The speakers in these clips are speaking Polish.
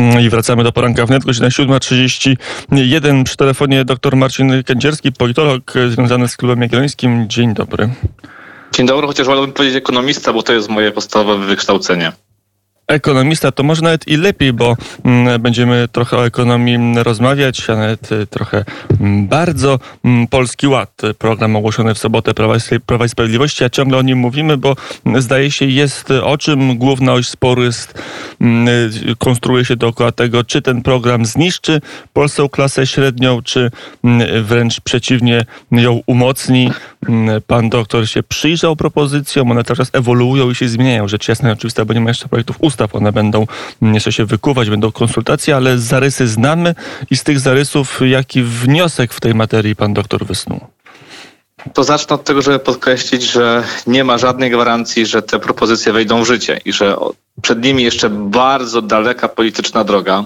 Mm, I wracamy do poranka wnet, godzina 7.31. Przy telefonie dr Marcin Kędzierski, politolog związany z Klubem Jagiellońskim. Dzień dobry. Dzień dobry, chociaż wolałbym powiedzieć ekonomista, bo to jest moje podstawowe wykształcenie ekonomista, to może nawet i lepiej, bo mm, będziemy trochę o ekonomii rozmawiać, a nawet y, trochę mm, bardzo mm, Polski Ład, program ogłoszony w sobotę Prawa, i Sprawiedliwości, a ciągle o nim mówimy, bo zdaje się jest o czym główna oś sporu jest, y, konstruuje się dookoła tego, czy ten program zniszczy polską klasę średnią, czy wręcz przeciwnie ją umocni. Pan doktor się przyjrzał propozycjom, one cały czas ewoluują i się zmieniają. Rzecz jasna oczywista, bo nie ma jeszcze projektów ustaw. One będą jeszcze się wykuwać, będą konsultacje, ale zarysy znamy i z tych zarysów jaki wniosek w tej materii pan doktor wysnuł? To zacznę od tego, żeby podkreślić, że nie ma żadnej gwarancji, że te propozycje wejdą w życie i że przed nimi jeszcze bardzo daleka polityczna droga.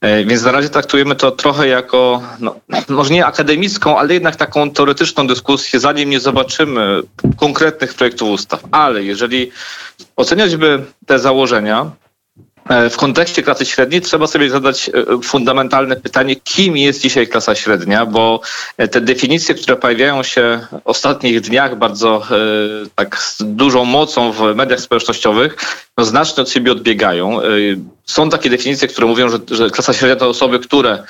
E, więc na razie traktujemy to trochę jako, no, może nie akademicką, ale jednak taką teoretyczną dyskusję, zanim nie zobaczymy konkretnych projektów ustaw. Ale jeżeli oceniać by te założenia, w kontekście klasy średniej trzeba sobie zadać e, fundamentalne pytanie, kim jest dzisiaj klasa średnia, bo e, te definicje, które pojawiają się w ostatnich dniach bardzo tak z dużą mocą w mediach społecznościowych, no znacznie od siebie odbiegają. Są takie definicje, które mówią, że, że klasa średnia to osoby, które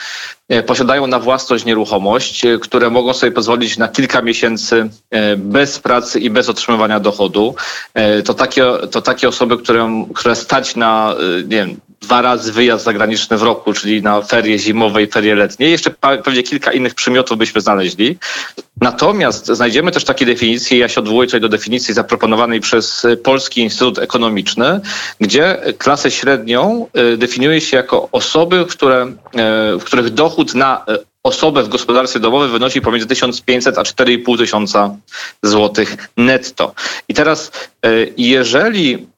posiadają na własność nieruchomość, które mogą sobie pozwolić na kilka miesięcy bez pracy i bez otrzymywania dochodu. To takie, to takie osoby, które, które stać na nie wiem, dwa razy wyjazd zagraniczny w roku, czyli na ferie zimowe i ferie letnie. Jeszcze pewnie kilka innych przymiotów byśmy znaleźli. Natomiast znajdziemy też takie definicje, ja się odwołuję tutaj do definicji zaproponowanej przez Polski Instytut Ekonomiczny, gdzie klasę średnią y, definiuje się jako osoby, które, y, w których dochód na osobę w gospodarstwie domowym wynosi pomiędzy 1500 a 4500 tysiąca złotych netto. I teraz jeżeli E,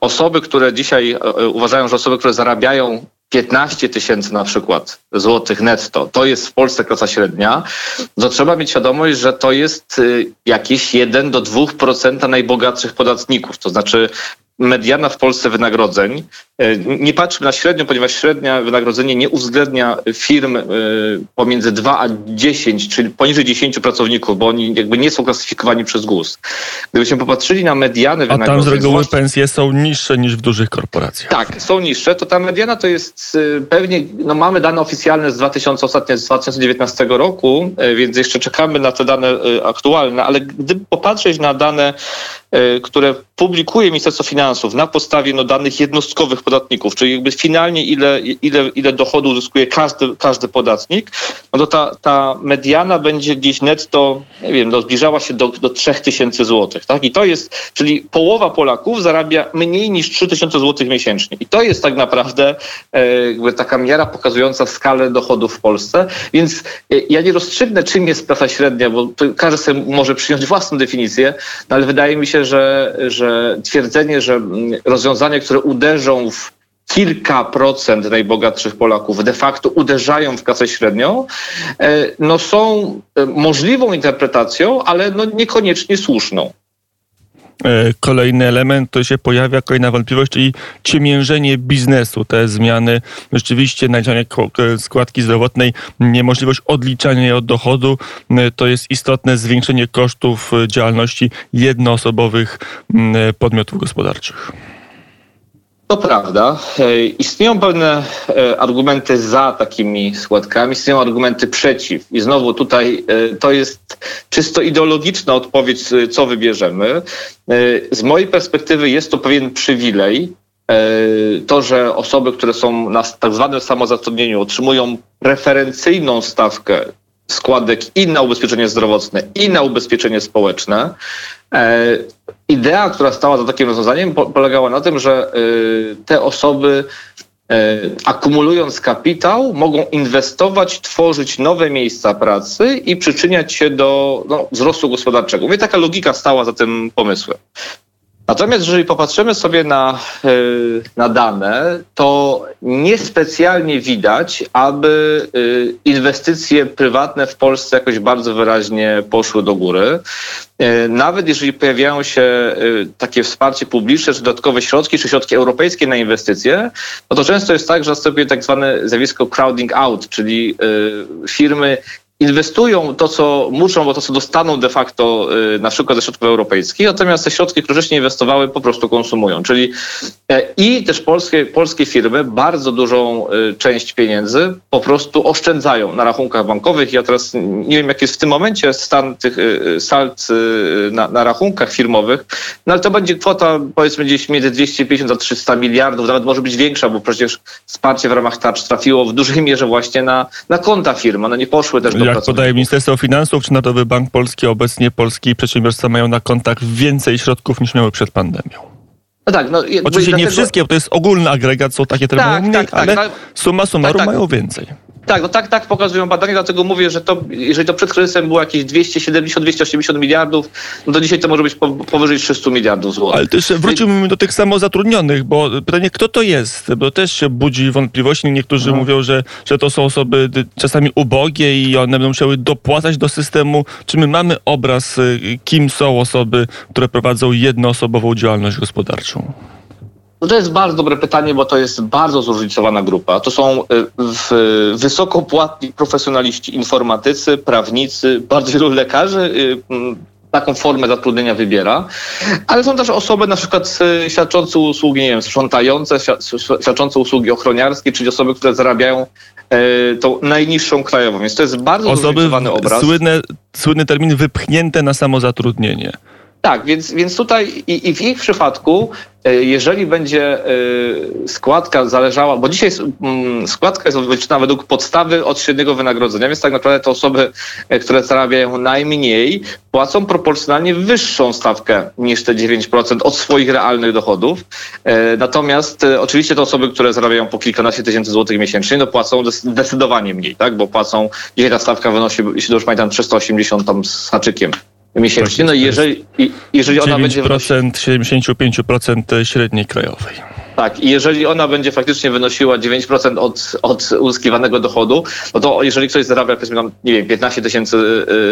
osoby, które dzisiaj e, e, uważają, że osoby, które zarabiają 15 tysięcy na przykład złotych netto, to jest w Polsce klasa średnia, to trzeba mieć świadomość, że to jest jakieś 1 do 2% najbogatszych podatników. To znaczy mediana w Polsce wynagrodzeń. E, nie patrzmy na średnią, ponieważ średnia wynagrodzenie nie uwzględnia firm e, pomiędzy 2 a 10, czyli poniżej 10 pracowników, bo oni jakby nie są klasyfikowani przez GUS. Gdybyśmy popatrzyli na mediany wynagrodzeń... A tam z reguły pensje są niższe niż w dużych korporacjach. Tak, są niższe. To ta mediana to jest e, pewnie, no mamy dane oficjalne z 2000, ostatnie z 2019 roku, więc jeszcze czekamy na te dane aktualne, ale gdyby popatrzeć na dane, które publikuje Ministerstwo Finansów na podstawie no, danych jednostkowych podatników, czyli jakby finalnie ile, ile, ile dochodu uzyskuje każdy, każdy podatnik, no to ta, ta mediana będzie gdzieś netto, nie wiem, no, zbliżała się do, do 3000 zł. Tak? I to jest, czyli połowa Polaków zarabia mniej niż 3000 zł miesięcznie. I to jest tak naprawdę e, jakby taka miara pokazująca skalę dochodów w Polsce. Więc e, ja nie rozstrzygnę, czym jest klasa średnia, bo każdy sobie może przyjąć własną definicję, no, ale wydaje mi się, że, że twierdzenie, że rozwiązania, które uderzą w kilka procent najbogatszych Polaków de facto uderzają w kasę średnią, e, no są e, możliwą interpretacją, ale no niekoniecznie słuszną. E, kolejny element to się pojawia, kolejna wątpliwość, czyli ciemiężenie biznesu. Te zmiany, rzeczywiście naliczanie składki zdrowotnej, niemożliwość odliczania jej od dochodu, to jest istotne zwiększenie kosztów działalności jednoosobowych podmiotów gospodarczych. To prawda. E, istnieją pewne e, argumenty za takimi składkami, istnieją argumenty przeciw. I znowu tutaj e, to jest czysto ideologiczna odpowiedź, co wybierzemy. Z mojej perspektywy jest to pewien przywilej. To, że osoby, które są na tak zwanym samozatrudnieniu, otrzymują preferencyjną stawkę składek i na ubezpieczenie zdrowotne, i na ubezpieczenie społeczne. E, idea, która stała za takim rozwiązaniem, polegała na tym, że y, te osoby e, akumulując kapitał, mogą inwestować, tworzyć nowe miejsca pracy i przyczyniać się do no, wzrostu gospodarczego. Mówię, taka logika stała za tym pomysłem. Natomiast jeżeli popatrzymy sobie na, e, na dane, to niespecjalnie widać, aby e, inwestycje prywatne w Polsce jakoś bardzo wyraźnie poszły do góry. E, nawet jeżeli pojawiają się takie wsparcie publiczne, czy dodatkowe środki, czy środki europejskie na inwestycje, no to często jest tak, że następuje tak zwane zjawisko crowding out, czyli firmy inwestują to, co muszą, bo to, co dostaną de facto y, na przykład ze środków europejskich, natomiast te środki, które wcześniej inwestowały, po prostu konsumują. Czyli e, i też polskie, polskie firmy bardzo dużą y, część pieniędzy po prostu oszczędzają na rachunkach bankowych. Ja teraz nie wiem, jaki jest w tym momencie stan tych y, salt na, na rachunkach firmowych, no ale to będzie kwota powiedzmy gdzieś między 250 a 300 miliardów, nawet może być większa, bo przecież wsparcie w ramach tarcz trafiło w dużej mierze właśnie na, na konta firm. One nie poszły też do jak podaje Ministerstwo Finansów czy Narodowy Bank Polski, obecnie polski przedsiębiorstwa mają na kontach więcej środków niż miały przed pandemią. No tak, no, Oczywiście dlatego... nie wszystkie, bo to jest ogólny agregat, są takie, które tak, mają mniej, tak, ale tak, suma summarum tak, tak. mają więcej. Tak, no tak, tak pokazują badania, dlatego mówię, że to, jeżeli to przed kryzysem było jakieś 270-280 miliardów, no to dzisiaj to może być powyżej 300 miliardów złotych. Ale też wrócimy do tych samozatrudnionych, bo pytanie, kto to jest? Bo też się budzi wątpliwości. Niektórzy no. mówią, że, że to są osoby czasami ubogie i one będą musiały dopłacać do systemu. Czy my mamy obraz, y, kim są osoby, które prowadzą jednoosobową działalność gospodarczą? No to jest bardzo dobre pytanie, bo to jest bardzo zróżnicowana grupa. To są y, wysoko płatni profesjonaliści, informatycy, prawnicy, bardzo wielu lekarzy mm, taką formę zatrudnienia wybiera, ale są też osoby na przykład y, świadczące usługi, nie wiem, sprzątające, świadczące usługi ochroniarskie, czyli osoby, które zarabiają tą najniższą krajową. Więc to jest bardzo osoby zróżnicowany obraz. Słynne, słynny termin wypchnięte na samozatrudnienie. Tak, więc, więc tutaj i, i w ich przypadku, e, jeżeli będzie e, składka zależała, bo dzisiaj mm, składka jest wyliczona według podstawy od średniego wynagrodzenia, więc tak naprawdę te osoby, e, które zarabiają najmniej, płacą proporcjonalnie wyższą stawkę niż te 9% od swoich realnych dochodów. Natomiast oczywiście te osoby, które zarabiają po kilkanaście tysięcy złotych miesięcznie, no płacą zdecydowanie mniej, tak? bo płacą, dzisiaj ta stawka wynosi, jeśli dobrze pamiętam, 380 tam z haczykiem miesięcznie. No i jeżeli, jeżeli ona będzie... 75% średniej krajowej. Tak, i jeżeli ona będzie faktycznie wynosiła 9% od, od uzyskiwanego dochodu, no to jeżeli ktoś zarabia powiedzmy tam, nie wiem, 15 tysięcy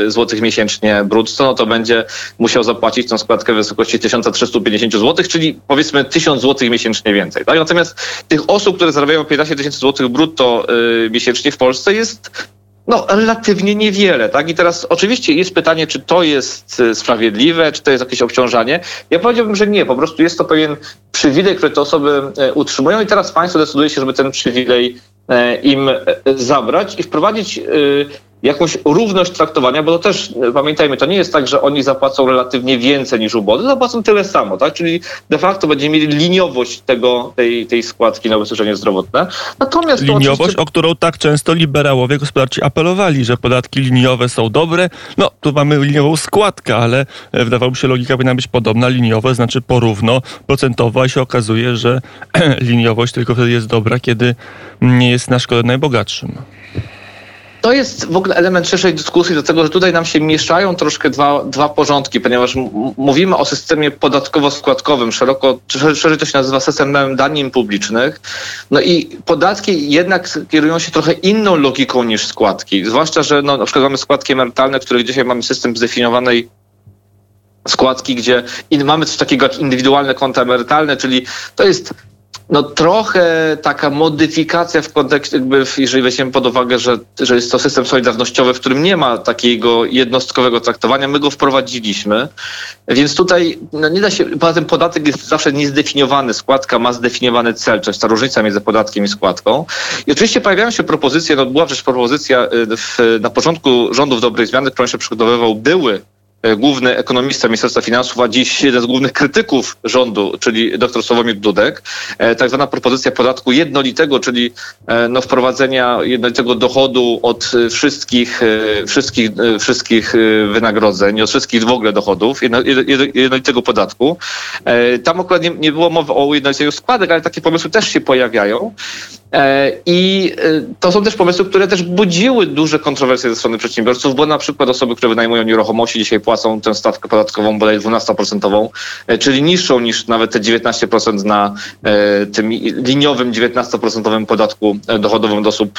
y, złotych miesięcznie brutto, no to będzie musiał zapłacić tą składkę w wysokości 1350 złotych, czyli powiedzmy 1000 złotych miesięcznie więcej. Tak? Natomiast tych osób, które zarabiają 15 tysięcy złotych brutto y, miesięcznie w Polsce jest no, relatywnie niewiele, tak? I teraz oczywiście jest pytanie, czy to jest e, sprawiedliwe, czy to jest jakieś obciążanie. Ja powiedziałbym, że nie, po prostu jest to pewien przywilej, który te osoby e, utrzymują i teraz państwo decyduje się, żeby ten przywilej e, im zabrać i wprowadzić jakąś równość traktowania, bo to też pamiętajmy, to nie jest tak, że oni zapłacą relatywnie więcej niż ubodzy, zapłacą tyle samo, tak? Czyli de facto będziemy mieli liniowość tego, tej, tej składki na ubezpieczenie zdrowotne. Natomiast liniowość, oczywiście... o którą tak często liberałowie gospodarczy apelowali, że podatki liniowe są dobre. No, tu mamy liniową składkę, ale e, wydawałoby się logika powinna być podobna. Liniowe znaczy porówno, procentowo, a się okazuje, że liniowość tylko wtedy jest dobra, kiedy nie jest na szkodę najbogatszym to jest w ogóle element szerszej dyskusji, dlatego że tutaj nam się mieszają troszkę dwa, dwa porządki, ponieważ mówimy o systemie podatkowo-składkowym, szeroko, szerzej to się nazywa systemem danin publicznych. No i podatki jednak kierują się trochę inną logiką niż składki. Zwłaszcza, że no, na przykład mamy składki emerytalne, w których dzisiaj mamy system zdefiniowanej składki, gdzie mamy coś takiego jak indywidualne konta emerytalne, czyli to jest no trochę taka modyfikacja w kontekście, jakby jeżeli weźmiemy pod uwagę, że, że jest to system solidarnościowy, w którym nie ma takiego jednostkowego traktowania, my go wprowadziliśmy, więc tutaj no nie da się, poza tym podatek jest zawsze niezdefiniowany, składka ma zdefiniowany cel, to jest ta różnica między podatkiem i składką. I oczywiście pojawiają się propozycje, no była przecież propozycja y, w, na początku rządów dobrej zmiany, którą się przygotowywał były główny ekonomista Ministerstwa Finansów, a dziś jeden z głównych krytyków rządu, czyli dr Sławomir Dudek, e, tak zwana propozycja podatku jednolitego, czyli e, no, wprowadzenia jednolitego dochodu od wszystkich, wszystkich, wszystkich wynagrodzeń, od wszystkich w ogóle dochodów, jednolitego podatku. Tam akurat nie, nie było mowy o ujednoliceniu składek, ale takie pomysły też się pojawiają. I to są też pomysły, które też budziły duże kontrowersje ze strony przedsiębiorców, bo na przykład osoby, które wynajmują nieruchomości dzisiaj płacą tę stawkę podatkową bodaj 12%, e, czyli niższą niż nawet te 19% na e, tym liniowym 19% podatku e, dochodowym do osób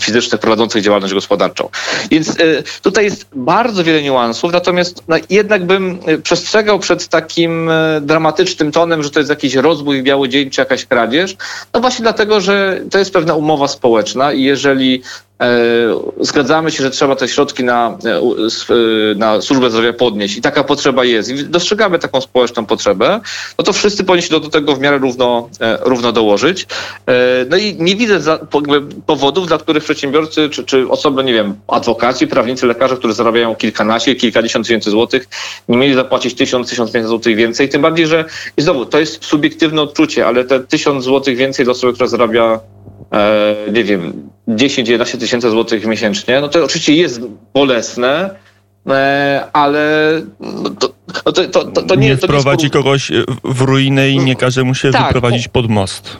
fizycznych prowadzących działalność gospodarczą. Więc tutaj jest bardzo wiele niuansów, natomiast no, jednak bym przestrzegał przed takim dramatycznym tonem, że to jest jakiś rozbój biały dzień czy jakaś kradzież, no właśnie dlatego, że to jest pewna umowa społeczna i jeżeli zgadzamy się, że trzeba te środki na, e, e, na służbę zdrowia podnieść i taka potrzeba jest i dostrzegamy taką społeczną potrzebę, no to wszyscy powinni się do, tego w miarę równo, równo dołożyć. No i nie widzę za, powodów, dla których przedsiębiorcy czy, czy osoby, nie wiem, adwokaci, prawnicy, lekarze, którzy zarabiają kilkanaście, kilkadziesiąt tysięcy złotych, nie mieli zapłacić tysiąc, tysiąc pięćset złotych więcej. Tym bardziej, że i znowu, to jest subiektywne odczucie, ale te tysiąc złotych więcej dla osoby, która zarabia e, nie wiem, 10-11 tysięcy złotych miesięcznie, no to oczywiście jest bolesne, e, ale no to, no to, to, to, to nie... Nie wprowadzi kogoś w ruinę i nie każe mu się tak, wyprowadzić pod most.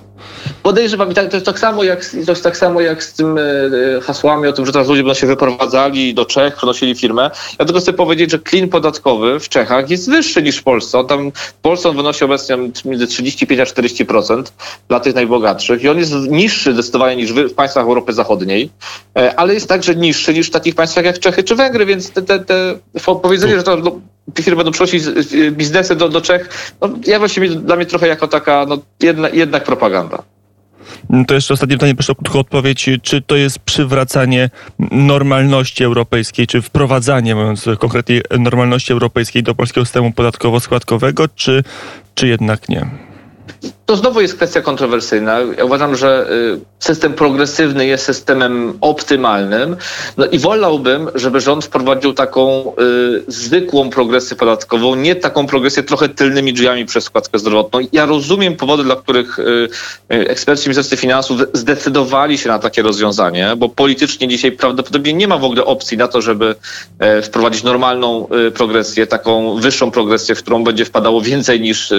Podejrzewam, to jest tak samo jak, to tak samo jak z tym e, hasłami o tym, że teraz ludzie będą się wyprowadzali do Czech, przenosili firmę. Ja tylko chcę powiedzieć, że klin podatkowy w Czechach jest wyższy niż w Polsce. On tam, w Polsce on wynosi obecnie między 35 a 40% dla tych najbogatszych i on jest niższy zdecydowanie niż w państwach Europy Zachodniej, e, ale jest także niższy niż w takich państwach jak Czechy czy Węgry, więc te, te, te powiedzenie, że to no, firmy będą przynosić biznesy do, do Czech, no, ja właściwie dla mnie trochę jako taka no, jedna, jednak propaganda. To jeszcze ostatnie pytanie, proszę o odpowiedź. Czy to jest przywracanie normalności europejskiej, czy wprowadzanie, mówiąc konkretnie, normalności europejskiej do polskiego systemu podatkowo-składkowego, czy, czy jednak nie? To znowu jest kwestia kontrowersyjna. Ja uważam, że y, system progresywny jest systemem optymalnym. No i wolałbym, żeby rząd wprowadził taką y, zwykłą progresję podatkową, nie taką progresję trochę tylnymi drzwiami przez składkę zdrowotną. Ja rozumiem powody, dla których y, eksperci Ministerstwa Finansów zdecydowali się na takie rozwiązanie, bo politycznie dzisiaj prawdopodobnie nie ma w ogóle opcji na to, żeby y, wprowadzić normalną progresję, taką wyższą progresję, w którą będzie wpadało więcej niż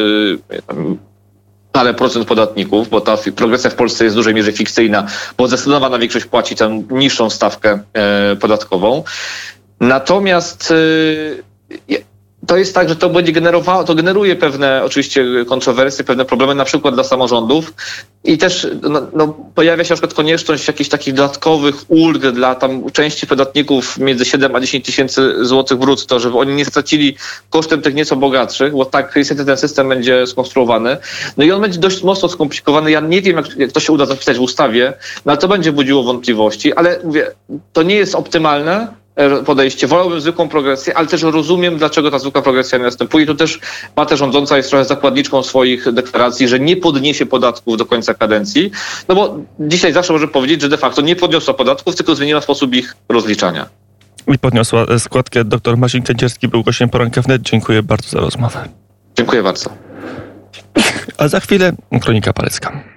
ale procent podatników, bo ta progresja w Polsce jest w dużej mierze fikcyjna, bo zdecydowana większość płaci tę niższą stawkę e, podatkową. Natomiast e, to jest tak, że to będzie generowało, to generuje pewne oczywiście kontrowersje, pewne problemy na przykład dla samorządów i też no, no, pojawia się na przykład konieczność jakichś takich dodatkowych ulg dla tam części podatników między 7 a 10 tysięcy złotych brutto, żeby oni nie stracili kosztem tych nieco bogatszych, bo tak niestety ten system będzie skonstruowany. No i on będzie dość mocno skomplikowany. Ja nie wiem, jak, jak to się uda zapisać w ustawie, no ale to będzie budziło wątpliwości, ale mówię, to nie jest optymalne, podejście. Wolałbym zwykłą progresję, ale też rozumiem, dlaczego ta zwykła progresja nie następuje. Tu też Mata rządząca jest trochę zakładniczką swoich deklaracji, że nie podniesie podatków do końca kadencji, no bo dzisiaj zawsze może powiedzieć, że de facto nie podniosła podatków, tylko zmieniła sposób ich rozliczania. I podniosła składkę. Dr Marcin Kędzierski był gościem poranka wnet. Dziękuję bardzo za rozmowę. Dziękuję bardzo. A za chwilę Kronika Palecka.